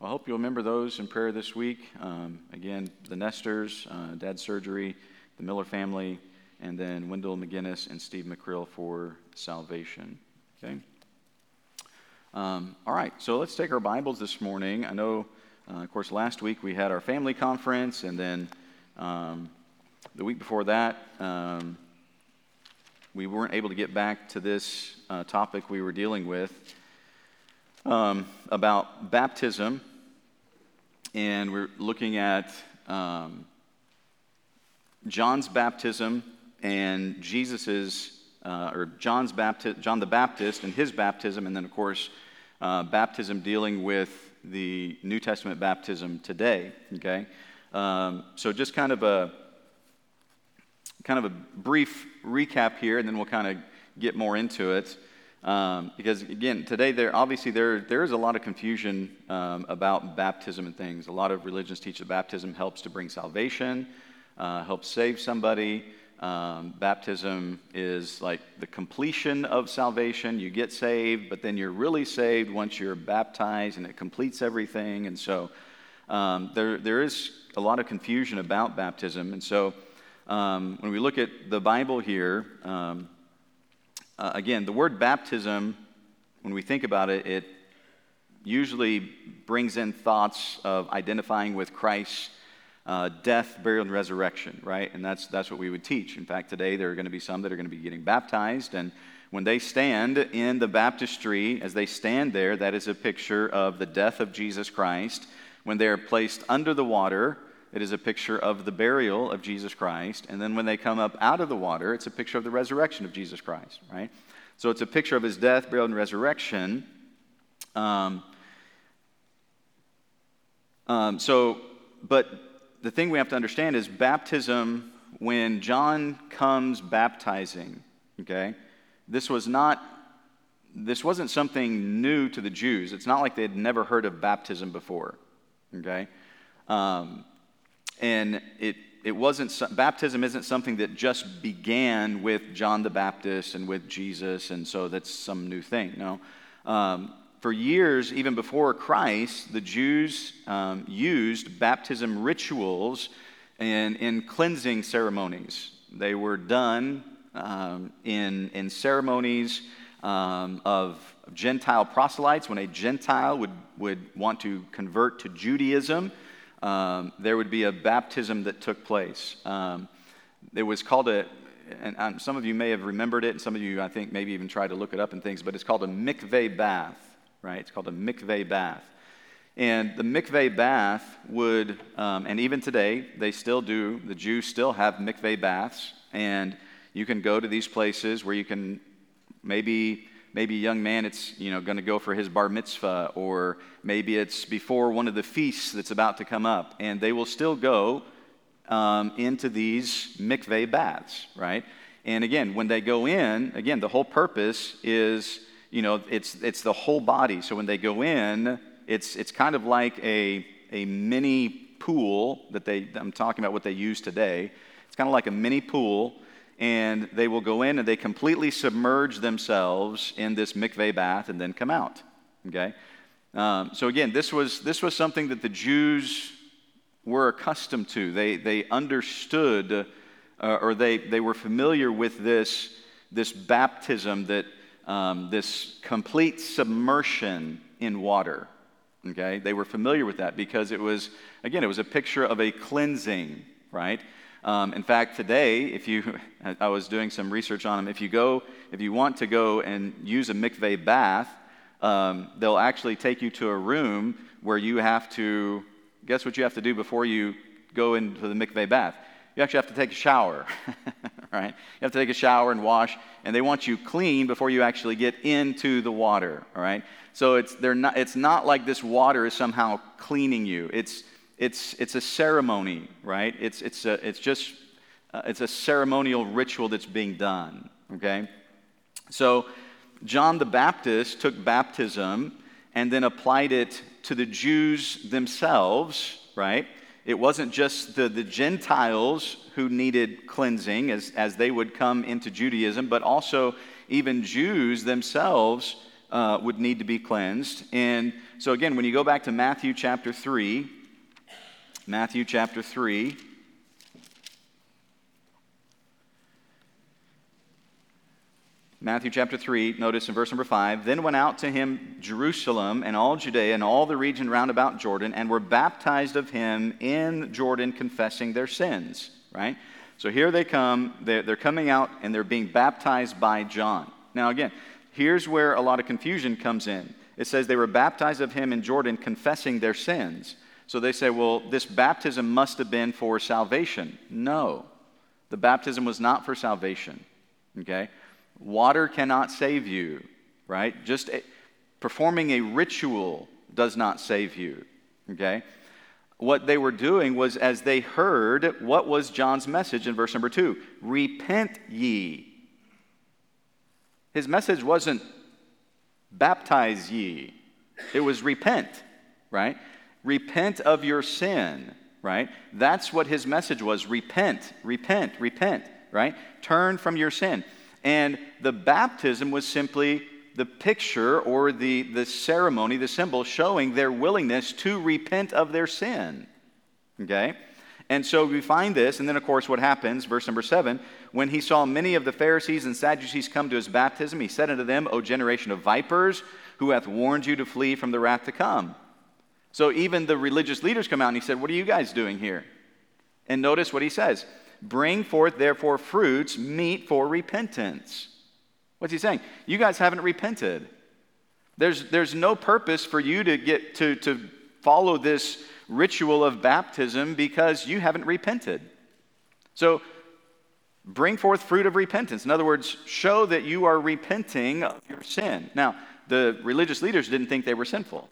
Well, I hope you'll remember those in prayer this week. Um, again, the Nestors, uh, dad's surgery, the Miller family, and then Wendell McGinnis and Steve McCrill for salvation. Okay? Um, all right, so let's take our Bibles this morning. I know, uh, of course, last week we had our family conference, and then um, the week before that, um, we weren't able to get back to this uh, topic we were dealing with um, about baptism, and we're looking at um, John's baptism and Jesus's, uh, or John's bapti- John the Baptist and his baptism, and then of course uh, baptism dealing with the New Testament baptism today. Okay, um, so just kind of a kind of a brief recap here, and then we'll kind of get more into it. Um, because again, today there obviously there there is a lot of confusion um, about baptism and things. A lot of religions teach that baptism helps to bring salvation, uh, helps save somebody. Um, baptism is like the completion of salvation. You get saved, but then you're really saved once you're baptized, and it completes everything. And so um, there there is a lot of confusion about baptism, and so. Um, when we look at the Bible here, um, uh, again, the word baptism, when we think about it, it usually brings in thoughts of identifying with Christ's uh, death, burial, and resurrection, right? And that's, that's what we would teach. In fact, today there are going to be some that are going to be getting baptized. And when they stand in the baptistry, as they stand there, that is a picture of the death of Jesus Christ. When they are placed under the water, it is a picture of the burial of Jesus Christ. And then when they come up out of the water, it's a picture of the resurrection of Jesus Christ, right? So it's a picture of his death, burial, and resurrection. Um, um, so, but the thing we have to understand is baptism, when John comes baptizing, okay, this was not. This wasn't something new to the Jews. It's not like they had never heard of baptism before. Okay? Um, and it, it wasn't, baptism isn't something that just began with John the Baptist and with Jesus, and so that's some new thing. No. Um, for years, even before Christ, the Jews um, used baptism rituals in, in cleansing ceremonies. They were done um, in, in ceremonies um, of Gentile proselytes. When a Gentile would, would want to convert to Judaism, um, there would be a baptism that took place. Um, it was called a, and, some of you may have remembered it, and some of you, I think, maybe even tried to look it up and things, but it's called a mikveh bath, right? It's called a mikveh bath. And the mikveh bath would, um, and even today, they still do, the Jews still have mikveh baths, and you can go to these places where you can maybe maybe a young man it's you know going to go for his bar mitzvah or maybe it's before one of the feasts that's about to come up and they will still go um, into these mikveh baths right? And again when they go in again the whole purpose is you know it's it's the whole body. So when they go in it's it's kind of like a a mini pool that they i'm talking about what they use today. It's kind of like a mini pool and they will go in and they completely submerge themselves in this mikveh bath and then come out. Okay? Um, so again, this was, this was something that the Jews were accustomed to. They, they understood uh, or they, they were familiar with this, this baptism, that, um, this complete submersion in water. Okay? They were familiar with that because it was, again, it was a picture of a cleansing, right? Um, in fact, today, if you, I was doing some research on them. If you go, if you want to go and use a mikveh bath, um, they'll actually take you to a room where you have to. Guess what you have to do before you go into the mikveh bath? You actually have to take a shower, right? You have to take a shower and wash, and they want you clean before you actually get into the water, all right? So it's, they're not, it's not like this water is somehow cleaning you. It's, it's, it's a ceremony, right? It's, it's, a, it's just uh, it's a ceremonial ritual that's being done, okay? So John the Baptist took baptism and then applied it to the Jews themselves, right? It wasn't just the, the Gentiles who needed cleansing as, as they would come into Judaism, but also even Jews themselves uh, would need to be cleansed. And so, again, when you go back to Matthew chapter 3, Matthew chapter 3, Matthew chapter 3, notice in verse number 5 Then went out to him Jerusalem and all Judea and all the region round about Jordan, and were baptized of him in Jordan, confessing their sins. Right? So here they come, they're, they're coming out and they're being baptized by John. Now, again, here's where a lot of confusion comes in. It says they were baptized of him in Jordan, confessing their sins. So they say, well, this baptism must have been for salvation. No, the baptism was not for salvation. Okay? Water cannot save you, right? Just a, performing a ritual does not save you, okay? What they were doing was as they heard, what was John's message in verse number two? Repent ye. His message wasn't baptize ye, it was repent, right? Repent of your sin, right? That's what his message was repent, repent, repent, right? Turn from your sin. And the baptism was simply the picture or the, the ceremony, the symbol showing their willingness to repent of their sin. Okay? And so we find this, and then of course what happens, verse number seven, when he saw many of the Pharisees and Sadducees come to his baptism, he said unto them, O generation of vipers, who hath warned you to flee from the wrath to come? So even the religious leaders come out and he said, What are you guys doing here? And notice what he says Bring forth, therefore, fruits meet for repentance. What's he saying? You guys haven't repented. There's, there's no purpose for you to get to, to follow this ritual of baptism because you haven't repented. So bring forth fruit of repentance. In other words, show that you are repenting of your sin. Now, the religious leaders didn't think they were sinful.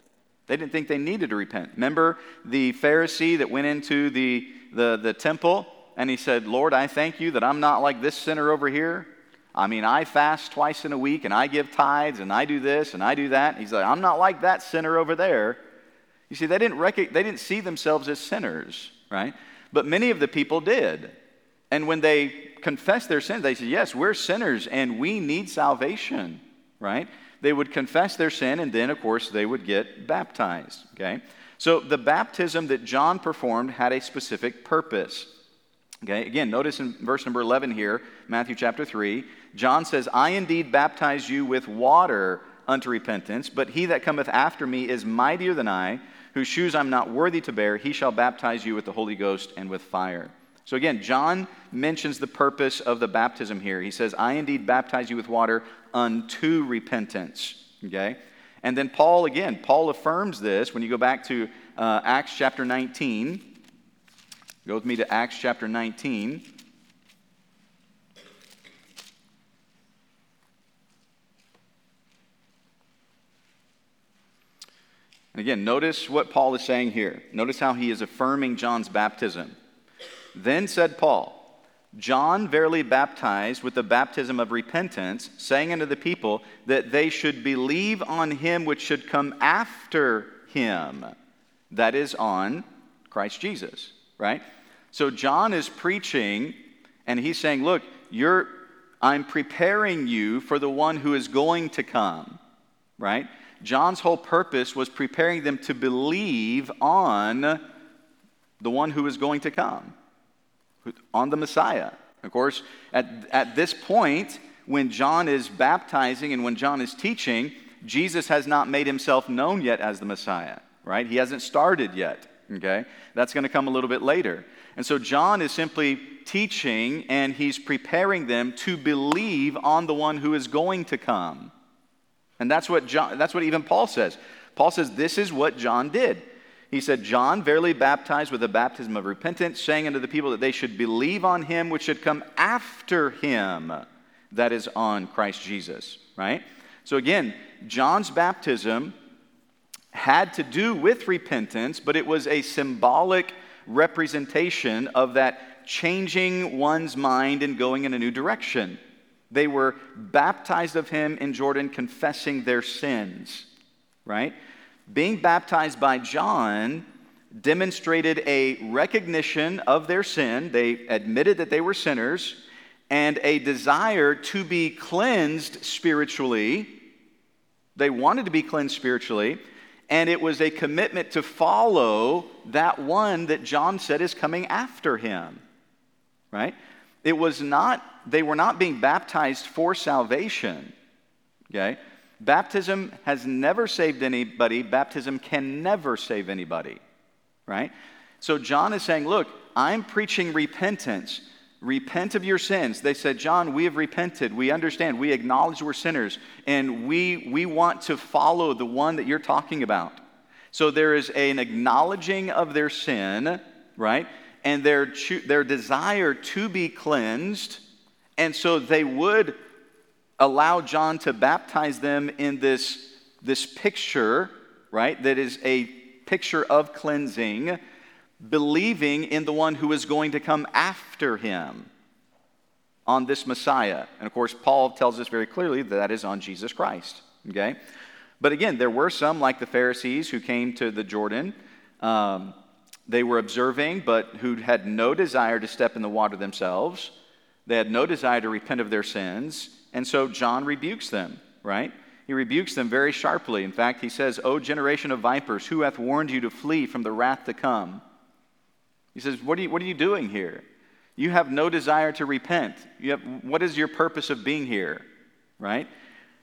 They didn't think they needed to repent. Remember the Pharisee that went into the, the, the temple and he said, Lord, I thank you that I'm not like this sinner over here. I mean, I fast twice in a week and I give tithes and I do this and I do that. He's like, I'm not like that sinner over there. You see, they didn't, rec- they didn't see themselves as sinners, right? But many of the people did. And when they confessed their sins, they said, Yes, we're sinners and we need salvation, right? They would confess their sin and then, of course, they would get baptized, okay? So the baptism that John performed had a specific purpose. Okay, again, notice in verse number 11 here, Matthew chapter 3, John says, I indeed baptize you with water unto repentance, but he that cometh after me is mightier than I, whose shoes I'm not worthy to bear. He shall baptize you with the Holy Ghost and with fire. So again, John mentions the purpose of the baptism here. He says, I indeed baptize you with water unto repentance. Okay? And then Paul, again, Paul affirms this when you go back to uh, Acts chapter 19. Go with me to Acts chapter 19. And again, notice what Paul is saying here. Notice how he is affirming John's baptism. Then said Paul, John verily baptized with the baptism of repentance, saying unto the people that they should believe on him which should come after him, that is, on Christ Jesus, right? So John is preaching and he's saying, Look, you're, I'm preparing you for the one who is going to come, right? John's whole purpose was preparing them to believe on the one who is going to come, on the Messiah. Of course, at, at this point, when John is baptizing and when John is teaching, Jesus has not made himself known yet as the Messiah, right? He hasn't started yet, okay? That's going to come a little bit later. And so John is simply teaching and he's preparing them to believe on the one who is going to come. And that's what John, that's what even Paul says. Paul says this is what John did. He said, John verily baptized with the baptism of repentance, saying unto the people that they should believe on him which should come after him, that is on Christ Jesus, right? So again, John's baptism had to do with repentance, but it was a symbolic representation of that changing one's mind and going in a new direction. They were baptized of him in Jordan, confessing their sins, right? Being baptized by John demonstrated a recognition of their sin. They admitted that they were sinners and a desire to be cleansed spiritually. They wanted to be cleansed spiritually And it was a commitment to follow that one that John said is coming after him. Right? It was not, they were not being baptized for salvation. Okay? Baptism has never saved anybody. Baptism can never save anybody. Right? So John is saying, look, I'm preaching repentance. Repent of your sins. They said, John, we have repented. We understand. We acknowledge we're sinners. And we, we want to follow the one that you're talking about. So there is an acknowledging of their sin, right? And their, their desire to be cleansed. And so they would allow John to baptize them in this, this picture, right? That is a picture of cleansing believing in the one who is going to come after him on this Messiah. And of course, Paul tells us very clearly that, that is on Jesus Christ. Okay? But again, there were some, like the Pharisees, who came to the Jordan. Um, they were observing, but who had no desire to step in the water themselves. They had no desire to repent of their sins. And so John rebukes them, right? He rebukes them very sharply. In fact, he says, O generation of vipers, who hath warned you to flee from the wrath to come? He says, What are you, what are you doing here? You have no desire to repent. You have, what is your purpose of being here? Right?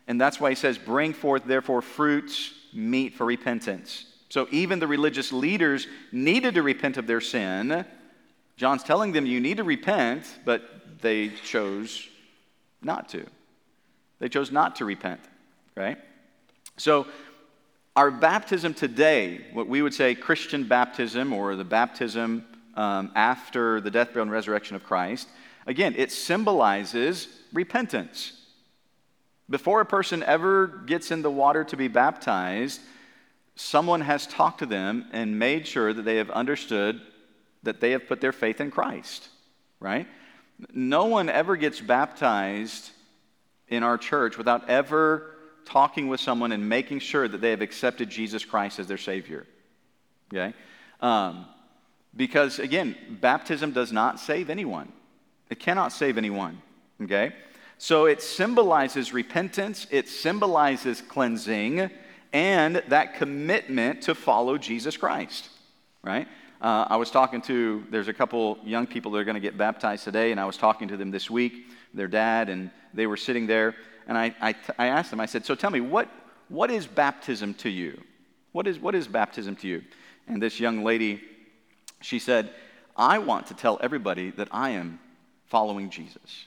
And that's why he says, Bring forth, therefore, fruits meet for repentance. So even the religious leaders needed to repent of their sin. John's telling them, You need to repent, but they chose not to. They chose not to repent, right? So, our baptism today, what we would say Christian baptism or the baptism um, after the death, burial, and resurrection of Christ, again, it symbolizes repentance. Before a person ever gets in the water to be baptized, someone has talked to them and made sure that they have understood that they have put their faith in Christ, right? No one ever gets baptized in our church without ever talking with someone and making sure that they have accepted Jesus Christ as their Savior. Okay? Um, because, again, baptism does not save anyone. It cannot save anyone, okay? So it symbolizes repentance, it symbolizes cleansing, and that commitment to follow Jesus Christ, right? Uh, I was talking to, there's a couple young people that are going to get baptized today, and I was talking to them this week, their dad, and they were sitting there, and I, I, I asked them, I said, So tell me, what, what is baptism to you? What is, what is baptism to you? And this young lady she said, I want to tell everybody that I am following Jesus.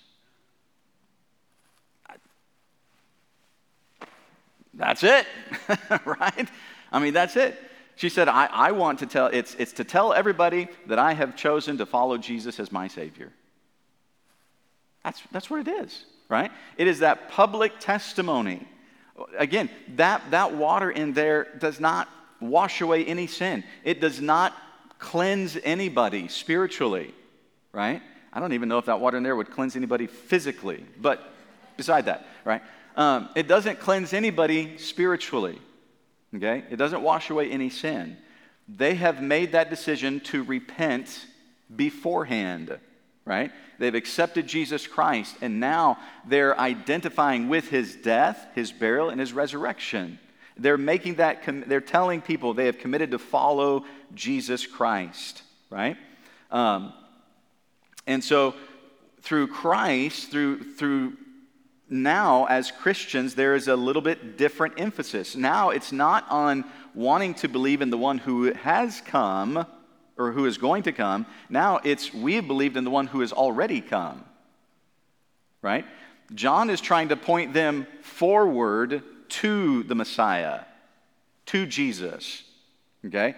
That's it, right? I mean, that's it. She said, I, I want to tell, it's, it's to tell everybody that I have chosen to follow Jesus as my Savior. That's, that's what it is, right? It is that public testimony. Again, that, that water in there does not wash away any sin. It does not cleanse anybody spiritually, right? I don't even know if that water in there would cleanse anybody physically, but beside that, right? Um, it doesn't cleanse anybody spiritually, okay? It doesn't wash away any sin. They have made that decision to repent beforehand, right? They've accepted Jesus Christ, and now they're identifying with his death, his burial, and his resurrection. They're making that, they're telling people they have committed to follow Jesus Christ, right? Um, and so through Christ, through, through now as Christians, there is a little bit different emphasis. Now it's not on wanting to believe in the one who has come or who is going to come. Now it's we have believed in the one who has already come, right? John is trying to point them forward to the Messiah, to Jesus. Okay?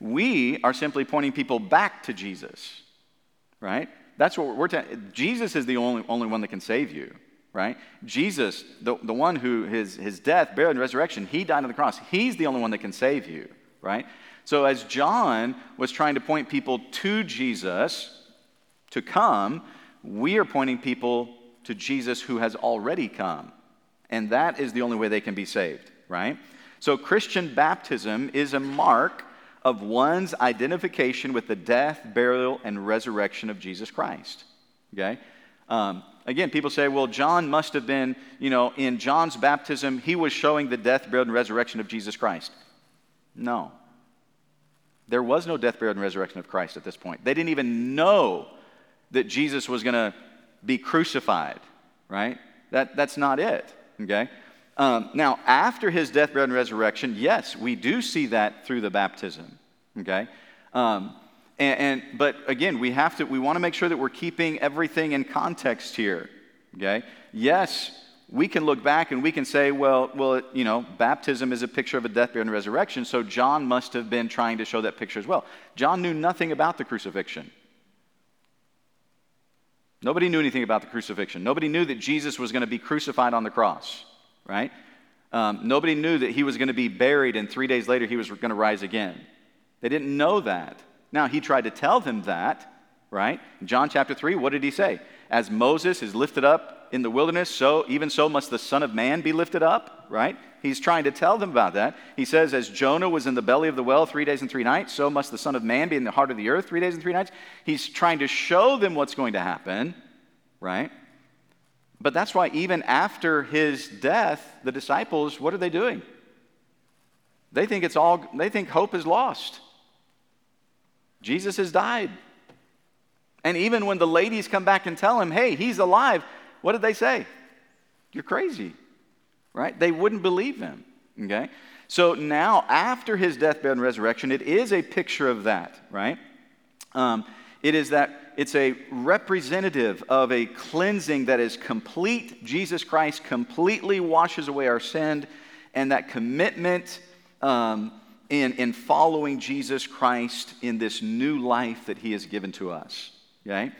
We are simply pointing people back to Jesus, right? That's what we're telling. Jesus is the only, only one that can save you, right? Jesus, the, the one who his, his death, burial, and resurrection, he died on the cross. He's the only one that can save you, right? So as John was trying to point people to Jesus to come, we are pointing people to Jesus who has already come. And that is the only way they can be saved, right? So Christian baptism is a mark of one's identification with the death, burial, and resurrection of Jesus Christ. Okay? Um, again, people say, well, John must have been, you know, in John's baptism, he was showing the death, burial, and resurrection of Jesus Christ. No. There was no death, burial, and resurrection of Christ at this point. They didn't even know that Jesus was going to be crucified, right? That, that's not it, okay? Um, now, after his death, burial, and resurrection, yes, we do see that through the baptism, okay? Um, and, and, but again, we have to, we want to make sure that we're keeping everything in context here, okay? Yes, we can look back and we can say, well, well, you know, baptism is a picture of a death, burial, and resurrection, so John must have been trying to show that picture as well. John knew nothing about the crucifixion. Nobody knew anything about the crucifixion. Nobody knew that Jesus was going to be crucified on the cross, right? Um, nobody knew that he was going to be buried and three days later he was going to rise again. They didn't know that. Now, he tried to tell them that, right? In John chapter 3, what did he say? As Moses is lifted up in the wilderness, so even so must the Son of Man be lifted up, right? He's trying to tell them about that. He says, As Jonah was in the belly of the well three days and three nights, so must the Son of Man be in the heart of the earth three days and three nights. He's trying to show them what's going to happen, right? But that's why, even after his death, the disciples, what are they doing? They think it's all, they think hope is lost. Jesus has died. And even when the ladies come back and tell him, hey, he's alive, what did they say? You're crazy, right? They wouldn't believe him, okay? So now, after his death, burial, and resurrection, it is a picture of that, right? Um, it is that it's a representative of a cleansing that is complete. Jesus Christ completely washes away our sin, and that commitment um, in, in following Jesus Christ in this new life that he has given to us, okay?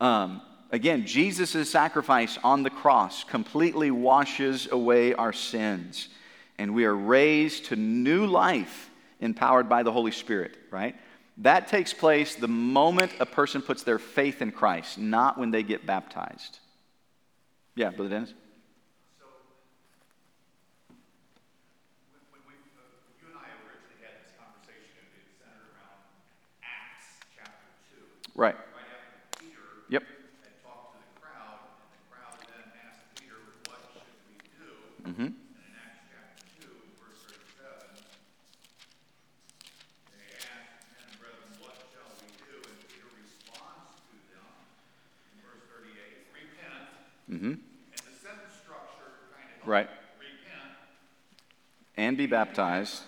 Um, Again, Jesus' sacrifice on the cross completely washes away our sins, and we are raised to new life empowered by the Holy Spirit, right? That takes place the moment a person puts their faith in Christ, not when they get baptized. Yeah, Brother Dennis? Right. Yep. Mm-hmm. In Acts chapter 2, verse 37, they asked him, brethren, what shall we do? And Peter responds to them in verse 38, repent. Mm-hmm. And the sentence structure kind of right. repent. And be baptized,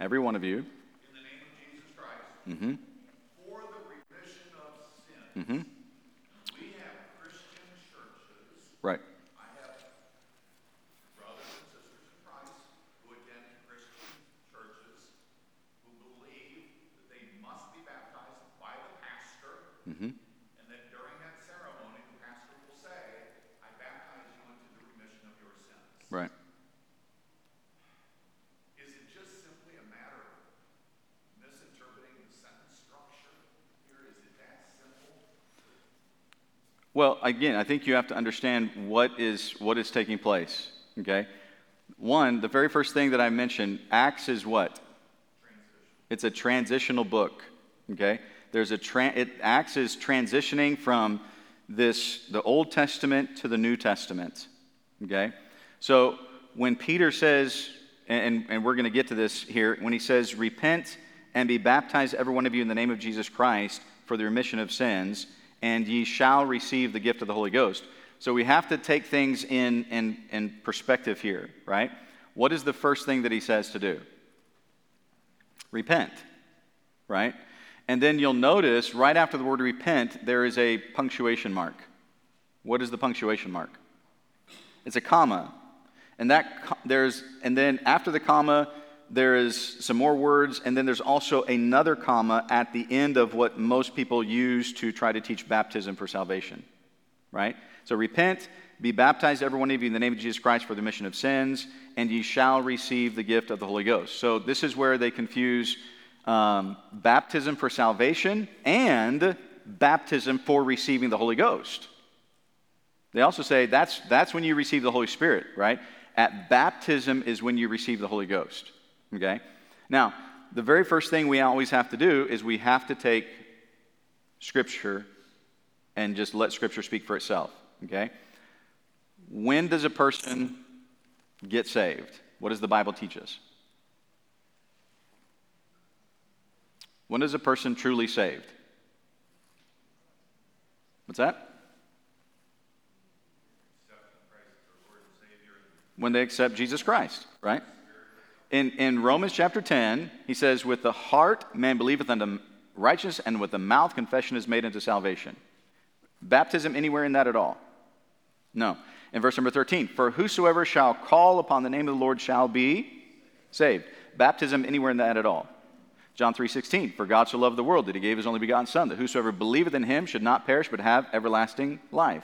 every one of you. In the name of Jesus Christ. Mm-hmm. For the remission of. Mm-hmm. We have Christian churches. Right. Mm-hmm. And then during that ceremony, the pastor will say, I baptize you into the remission of your sins. Right. Is it just simply a matter of misinterpreting the sentence structure here? Is it that simple? Well, again, I think you have to understand what is, what is taking place. Okay? One, the very first thing that I mentioned, Acts is what? It's a transitional book. Okay? there's a tra- it acts as transitioning from this the Old Testament to the New Testament. Okay? So when Peter says, and, and we're going to get to this here, when he says, Repent and be baptized, every one of you, in the name of Jesus Christ for the remission of sins, and ye shall receive the gift of the Holy Ghost. So we have to take things in, in, in perspective here, right? What is the first thing that he says to do? Repent, right? And then you'll notice right after the word repent, there is a punctuation mark. What is the punctuation mark? It's a comma. And that there's and then after the comma, there is some more words, and then there's also another comma at the end of what most people use to try to teach baptism for salvation. Right? So repent, be baptized, every one of you, in the name of Jesus Christ for the remission of sins, and ye shall receive the gift of the Holy Ghost. So this is where they confuse um, baptism for salvation and baptism for receiving the Holy Ghost. They also say that's, that's when you receive the Holy Spirit, right? At baptism is when you receive the Holy Ghost. Okay? Now, the very first thing we always have to do is we have to take Scripture and just let Scripture speak for itself. Okay? When does a person get saved? What does the Bible teach us? When is a person truly saved? What's that? When they accept Jesus Christ, right? In, in Romans chapter 10, he says, With the heart man believeth unto righteousness, and with the mouth confession is made unto salvation. Baptism anywhere in that at all? No. In verse number 13, For whosoever shall call upon the name of the Lord shall be saved. Baptism anywhere in that at all? John 3:16 For God so loved the world that he gave his only begotten son that whosoever believeth in him should not perish but have everlasting life.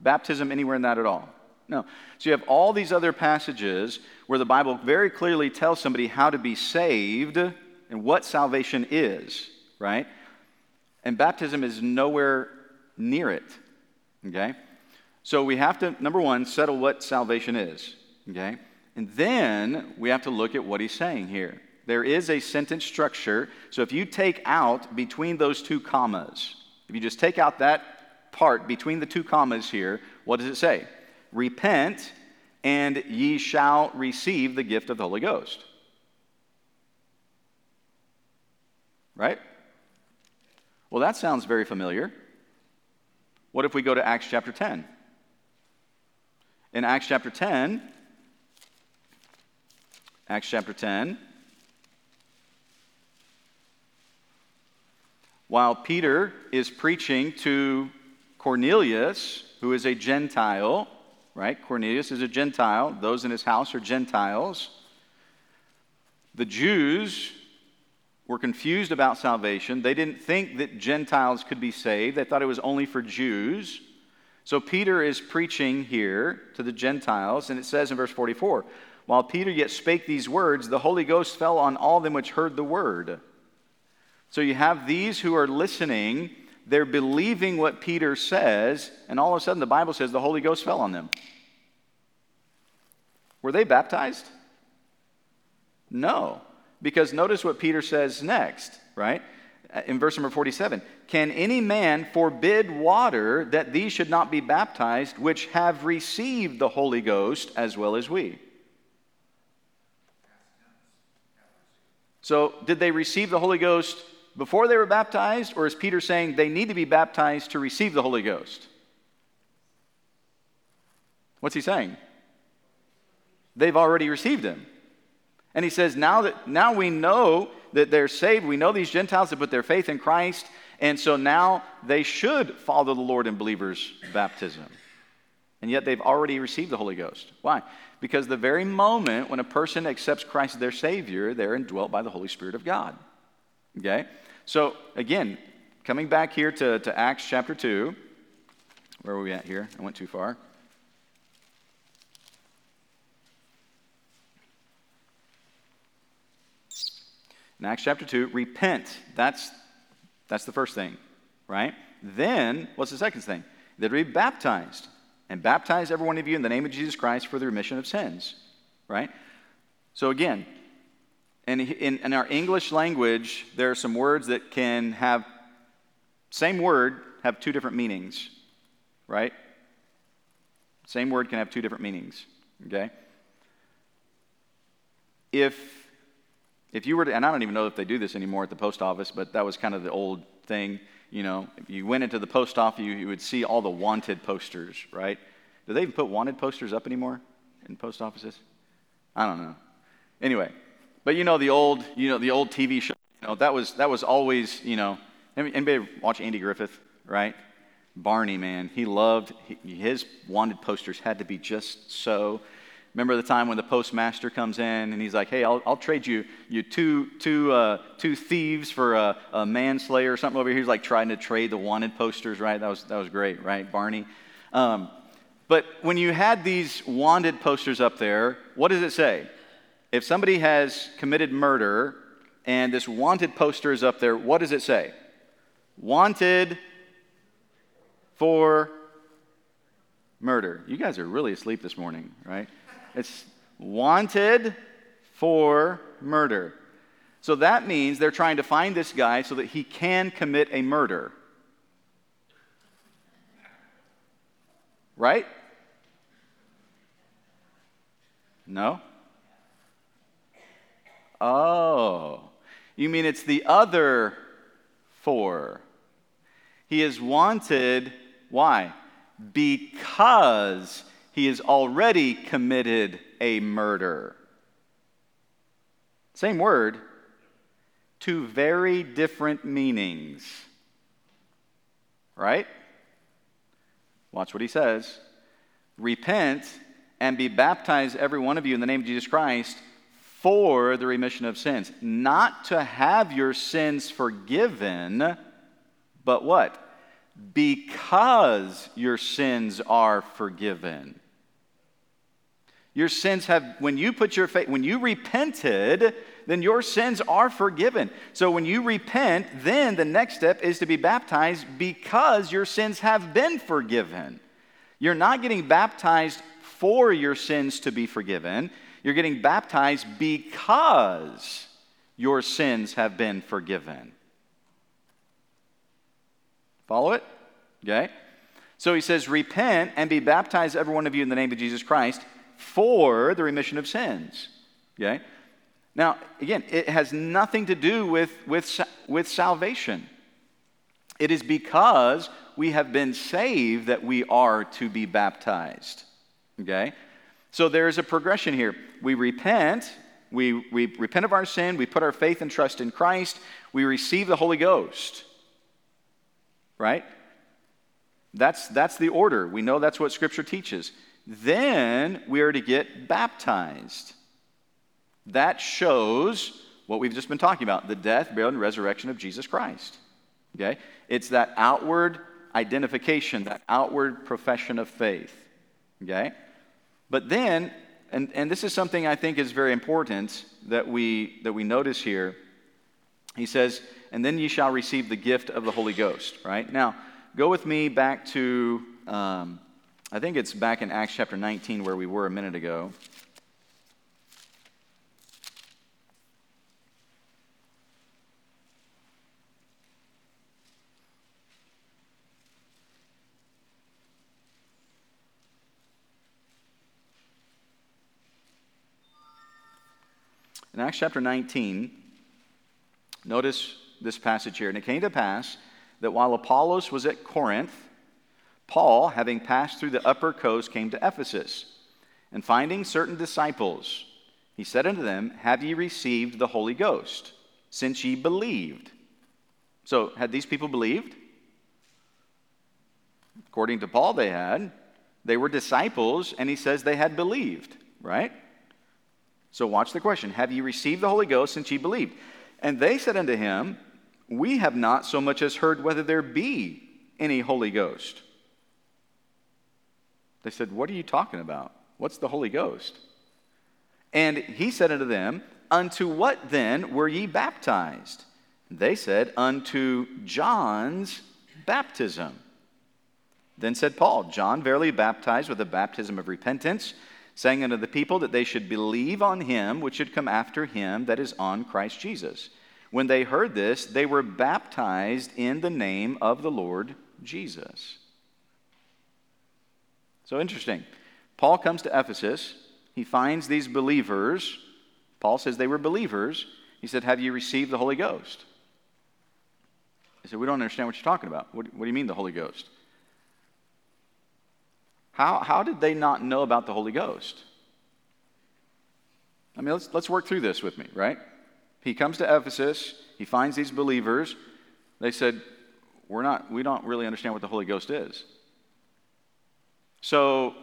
Baptism anywhere in that at all? No. So you have all these other passages where the Bible very clearly tells somebody how to be saved and what salvation is, right? And baptism is nowhere near it. Okay? So we have to number 1 settle what salvation is, okay? And then we have to look at what he's saying here. There is a sentence structure. So if you take out between those two commas, if you just take out that part between the two commas here, what does it say? Repent, and ye shall receive the gift of the Holy Ghost. Right? Well, that sounds very familiar. What if we go to Acts chapter 10? In Acts chapter 10, Acts chapter 10, while Peter is preaching to Cornelius, who is a Gentile, right? Cornelius is a Gentile. Those in his house are Gentiles. The Jews were confused about salvation. They didn't think that Gentiles could be saved, they thought it was only for Jews. So Peter is preaching here to the Gentiles, and it says in verse 44 While Peter yet spake these words, the Holy Ghost fell on all them which heard the word. So you have these who are listening, they're believing what Peter says, and all of a sudden the Bible says the Holy Ghost fell on them. Were they baptized? No, because notice what Peter says next, right? Uh, in verse number 47 Can any man forbid water that these should not be baptized, which have received the Holy Ghost as well as we? So, did they receive the Holy Ghost before they were baptized, or is Peter saying they need to be baptized to receive the Holy Ghost? What's he saying? They've already received him. And he says, now that now we know that they're saved, we know these Gentiles have put their faith in Christ, and so now they should follow the Lord in believers' baptism. And yet they've already received the Holy Ghost. Why? Because the very moment when a person accepts Christ as their Savior, they're indwelt by the Holy Spirit of God. Okay? So, again, coming back here to, to Acts chapter 2, where are we at here? I went too far. In Acts chapter 2, repent. That's, that's the first thing, right? Then, what's the second thing? That be baptized. And baptize every one of you in the name of Jesus Christ for the remission of sins, right? So, again, and in, in our English language, there are some words that can have, same word, have two different meanings, right? Same word can have two different meanings, okay? If, if you were to, and I don't even know if they do this anymore at the post office, but that was kind of the old thing, you know, if you went into the post office, you, you would see all the wanted posters, right? Do they even put wanted posters up anymore in post offices? I don't know. Anyway, but you know the old, you know the old TV show. You know that was that was always, you know. Anybody watch Andy Griffith, right? Barney, man, he loved his wanted posters had to be just so. Remember the time when the postmaster comes in and he's like, "Hey, I'll, I'll trade you you two two uh, two thieves for a, a manslayer or something over here." He's like trying to trade the wanted posters, right? That was that was great, right, Barney? Um, but when you had these wanted posters up there, what does it say? If somebody has committed murder and this wanted poster is up there, what does it say? Wanted for murder. You guys are really asleep this morning, right? It's wanted for murder. So that means they're trying to find this guy so that he can commit a murder. Right? No? Oh, you mean it's the other for? He is wanted, why? Because he has already committed a murder. Same word, two very different meanings. Right? Watch what he says. Repent and be baptized, every one of you, in the name of Jesus Christ for the remission of sins. Not to have your sins forgiven, but what? Because your sins are forgiven. Your sins have, when you put your faith, when you repented, then your sins are forgiven. So when you repent, then the next step is to be baptized because your sins have been forgiven. You're not getting baptized for your sins to be forgiven. You're getting baptized because your sins have been forgiven. Follow it? Okay? So he says, Repent and be baptized, every one of you, in the name of Jesus Christ for the remission of sins. Okay? Now, again, it has nothing to do with, with, with salvation. It is because we have been saved that we are to be baptized. Okay? So there is a progression here. We repent, we, we repent of our sin, we put our faith and trust in Christ, we receive the Holy Ghost. Right? That's, that's the order. We know that's what Scripture teaches. Then we are to get baptized. That shows what we've just been talking about the death, burial, and resurrection of Jesus Christ. Okay? It's that outward identification, that outward profession of faith. Okay? But then, and, and this is something I think is very important that we, that we notice here. He says, and then ye shall receive the gift of the Holy Ghost, right? Now, go with me back to, um, I think it's back in Acts chapter 19 where we were a minute ago. In Acts chapter 19, notice this passage here. And it came to pass that while Apollos was at Corinth, Paul, having passed through the upper coast, came to Ephesus. And finding certain disciples, he said unto them, Have ye received the Holy Ghost, since ye believed? So, had these people believed? According to Paul, they had. They were disciples, and he says they had believed, right? So watch the question Have ye received the Holy Ghost since ye believed? And they said unto him, We have not so much as heard whether there be any Holy Ghost. They said, What are you talking about? What's the Holy Ghost? And he said unto them, Unto what then were ye baptized? They said, Unto John's baptism. Then said Paul, John verily baptized with the baptism of repentance saying unto the people that they should believe on him which should come after him, that is on Christ Jesus. When they heard this, they were baptized in the name of the Lord Jesus. So interesting. Paul comes to Ephesus. He finds these believers. Paul says they were believers. He said, Have you received the Holy Ghost? He said, We don't understand what you're talking about. What, what do you mean, the Holy Ghost? How, how did they not know about the Holy Ghost? I mean, let's, let's work through this with me, right? He comes to Ephesus, he finds these believers. They said, We're not, we don't really understand what the Holy Ghost is. So,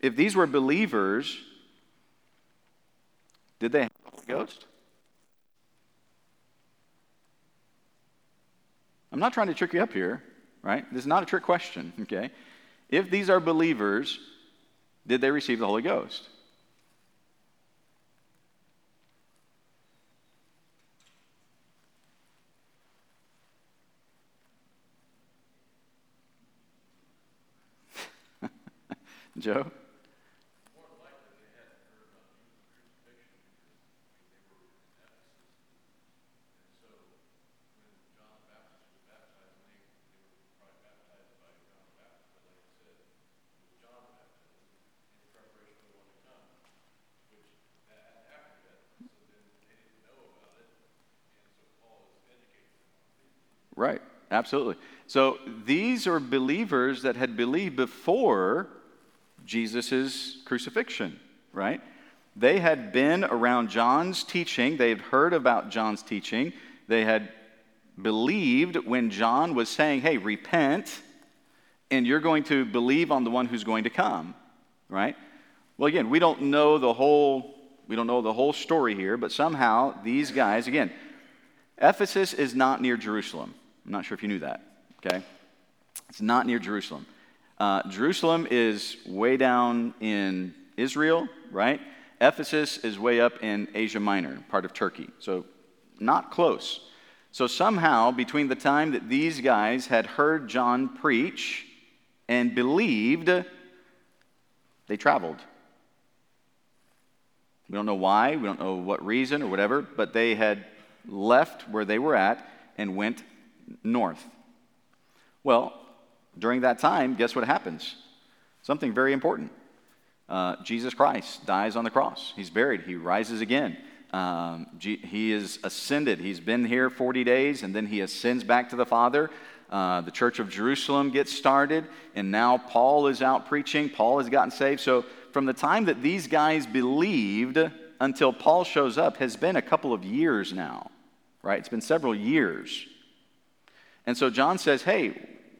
if these were believers, did they have the Holy Ghost? I'm not trying to trick you up here, right? This is not a trick question, okay? If these are believers, did they receive the Holy Ghost? Joe? Right, absolutely. So these are believers that had believed before Jesus' crucifixion, right? They had been around John's teaching, they had heard about John's teaching, they had believed when John was saying, hey, repent, and you're going to believe on the one who's going to come, right? Well, again, we don't know the whole we don't know the whole story here, but somehow these guys, again, Ephesus is not near Jerusalem. I'm not sure if you knew that, okay? It's not near Jerusalem. Uh, Jerusalem is way down in Israel, right? Ephesus is way up in Asia Minor, part of Turkey. So, not close. So, somehow, between the time that these guys had heard John preach and believed, they traveled. We don't know why, we don't know what reason or whatever, but they had left where they were at and went north. Well, during that time, guess what happens? Something very important. Uh, Jesus Christ dies on the cross. He's buried. He rises again. Um, G- he is ascended. He's been here 40 days and then he ascends back to the Father. Uh, the church of Jerusalem gets started, and now Paul is out preaching. Paul has gotten saved. So from the time that these guys believed until Paul shows up has been a couple of years now, right? It's been several years. And so John says, Hey,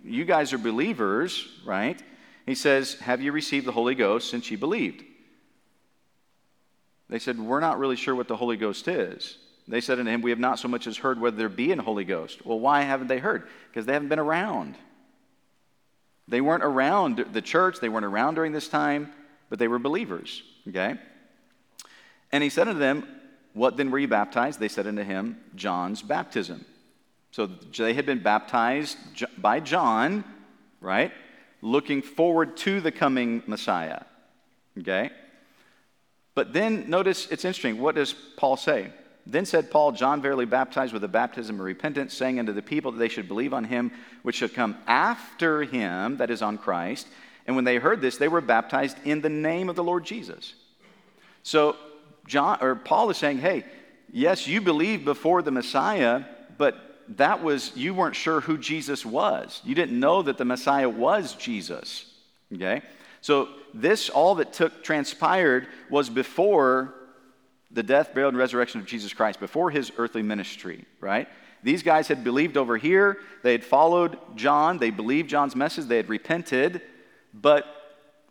you guys are believers, right? He says, Have you received the Holy Ghost since you believed? They said, We're not really sure what the Holy Ghost is. They said unto him, We have not so much as heard whether there be an Holy Ghost. Well, why haven't they heard? Because they haven't been around. They weren't around the church, they weren't around during this time but they were believers. Okay? And he said unto them, What then were you baptized? They said unto him, John's baptism. So they had been baptized by John, right? Looking forward to the coming Messiah. Okay? But then notice it's interesting. What does Paul say? Then said Paul, John verily baptized with the baptism of repentance, saying unto the people that they should believe on him which should come after him, that is on Christ. And when they heard this, they were baptized in the name of the Lord Jesus. So John or Paul is saying, hey, yes, you believed before the Messiah, but that was you weren't sure who Jesus was. You didn't know that the Messiah was Jesus. Okay? So this all that took transpired was before the death, burial, and resurrection of Jesus Christ, before his earthly ministry, right? These guys had believed over here. They had followed John. They believed John's message. They had repented but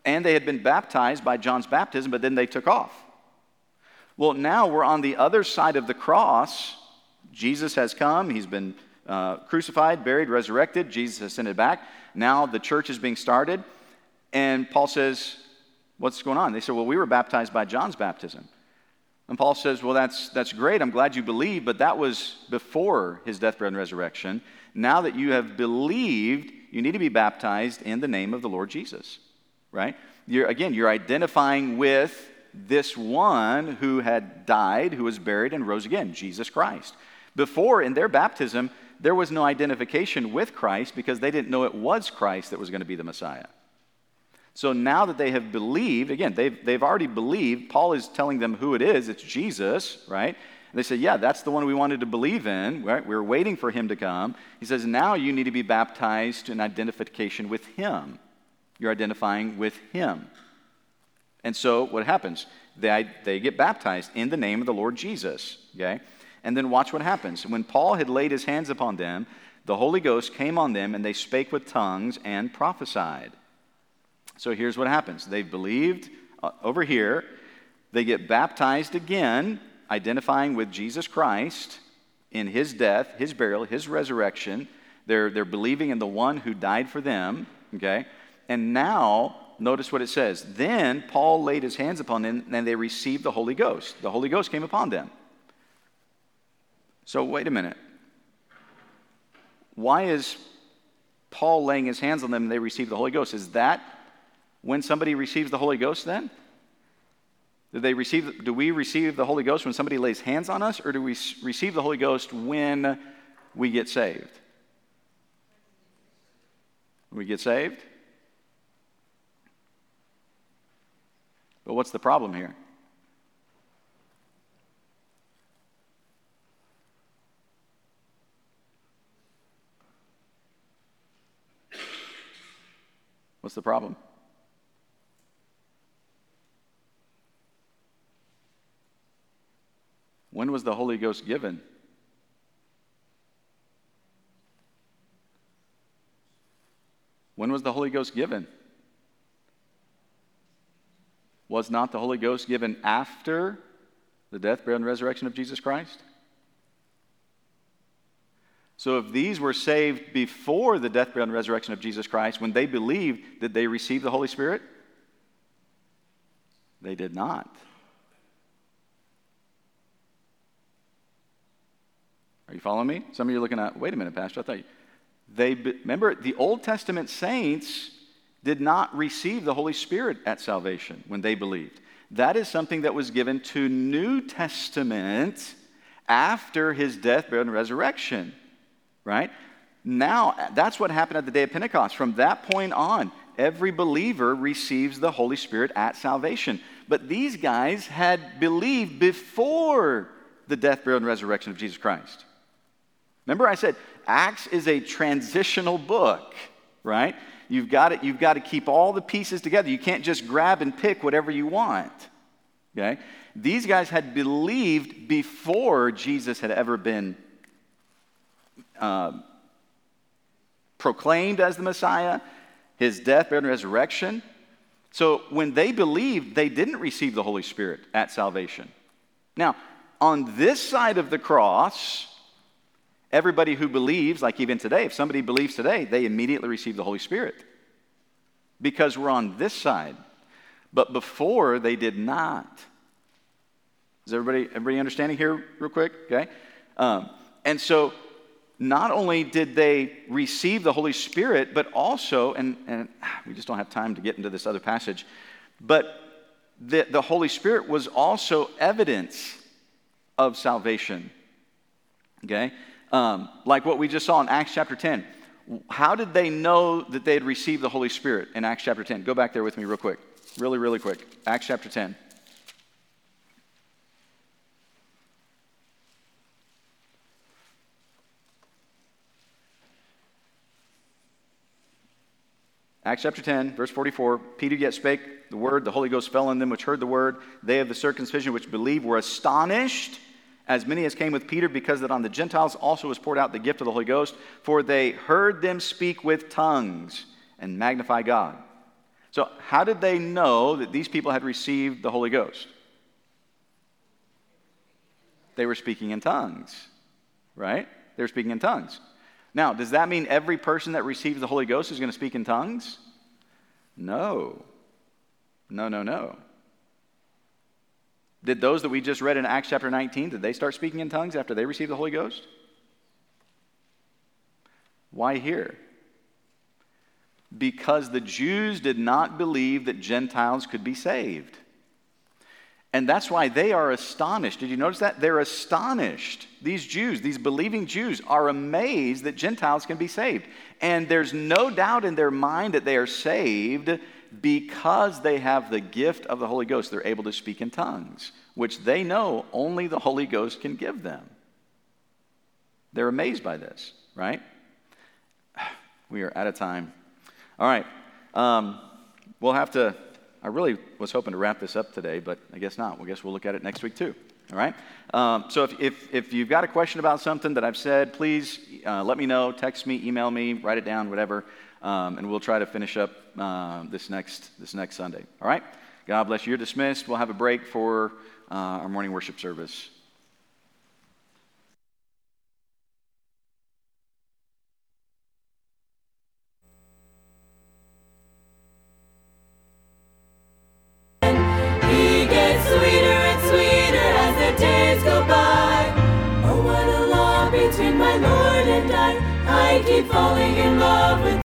and they had been baptized by John's baptism, but then they took off. Well, now we're on the other side of the cross. Jesus has come, he's been uh, crucified, buried, resurrected. Jesus ascended back. Now the church is being started. And Paul says, What's going on? They said, Well, we were baptized by John's baptism. And Paul says, Well, that's, that's great. I'm glad you believe, but that was before his death, burial, and resurrection. Now that you have believed, you need to be baptized in the name of the Lord Jesus, right? You're, again, you're identifying with this one who had died, who was buried, and rose again, Jesus Christ. Before, in their baptism, there was no identification with Christ because they didn't know it was Christ that was going to be the Messiah. So now that they have believed, again, they've, they've already believed, Paul is telling them who it is, it's Jesus, right? And they said, Yeah, that's the one we wanted to believe in. Right? We were waiting for him to come. He says, Now you need to be baptized in identification with him. You're identifying with him. And so what happens? They, they get baptized in the name of the Lord Jesus. Okay? And then watch what happens. When Paul had laid his hands upon them, the Holy Ghost came on them, and they spake with tongues and prophesied. So here's what happens they've believed uh, over here, they get baptized again identifying with Jesus Christ in his death, his burial, his resurrection. They're, they're believing in the one who died for them, okay? And now, notice what it says. Then Paul laid his hands upon them, and they received the Holy Ghost. The Holy Ghost came upon them. So, wait a minute. Why is Paul laying his hands on them and they receive the Holy Ghost? Is that when somebody receives the Holy Ghost then? Do, they receive, do we receive the Holy Ghost when somebody lays hands on us, or do we receive the Holy Ghost when we get saved? When we get saved? But what's the problem here? What's the problem? When was the Holy Ghost given? When was the Holy Ghost given? Was not the Holy Ghost given after the death, burial, and resurrection of Jesus Christ? So, if these were saved before the death, burial, and resurrection of Jesus Christ, when they believed, did they receive the Holy Spirit? They did not. Are you following me? Some of you are looking at, wait a minute, Pastor, I thought you. They, remember, the Old Testament saints did not receive the Holy Spirit at salvation when they believed. That is something that was given to New Testament after his death, burial, and resurrection, right? Now, that's what happened at the day of Pentecost. From that point on, every believer receives the Holy Spirit at salvation. But these guys had believed before the death, burial, and resurrection of Jesus Christ. Remember, I said Acts is a transitional book, right? You've got, to, you've got to keep all the pieces together. You can't just grab and pick whatever you want. Okay? These guys had believed before Jesus had ever been uh, proclaimed as the Messiah, his death, burial, and resurrection. So when they believed, they didn't receive the Holy Spirit at salvation. Now, on this side of the cross, Everybody who believes, like even today, if somebody believes today, they immediately receive the Holy Spirit because we're on this side. But before, they did not. Is everybody, everybody understanding here, real quick? Okay. Um, and so, not only did they receive the Holy Spirit, but also, and, and we just don't have time to get into this other passage, but the, the Holy Spirit was also evidence of salvation. Okay? Um, like what we just saw in Acts chapter 10. How did they know that they had received the Holy Spirit in Acts chapter 10? Go back there with me, real quick. Really, really quick. Acts chapter 10. Acts chapter 10, verse 44 Peter yet spake the word, the Holy Ghost fell on them which heard the word. They of the circumcision which believed were astonished as many as came with Peter, because that on the Gentiles also was poured out the gift of the Holy Ghost, for they heard them speak with tongues and magnify God. So, how did they know that these people had received the Holy Ghost? They were speaking in tongues, right? They were speaking in tongues. Now, does that mean every person that receives the Holy Ghost is going to speak in tongues? No. No, no, no. Did those that we just read in Acts chapter 19, did they start speaking in tongues after they received the Holy Ghost? Why here? Because the Jews did not believe that Gentiles could be saved. And that's why they are astonished. Did you notice that? They're astonished. These Jews, these believing Jews, are amazed that Gentiles can be saved. And there's no doubt in their mind that they are saved because they have the gift of the Holy Ghost, they're able to speak in tongues, which they know only the Holy Ghost can give them. They're amazed by this, right? We are out of time. All right. Um, we'll have to, I really was hoping to wrap this up today, but I guess not. I guess we'll look at it next week too. All right? Um, so if, if, if, you've got a question about something that I've said, please uh, let me know. Text me, email me, write it down, whatever um, and we'll try to finish up uh, this, next, this next Sunday. All right? God bless you. You're dismissed. We'll have a break for uh, our morning worship service. Keep falling in love with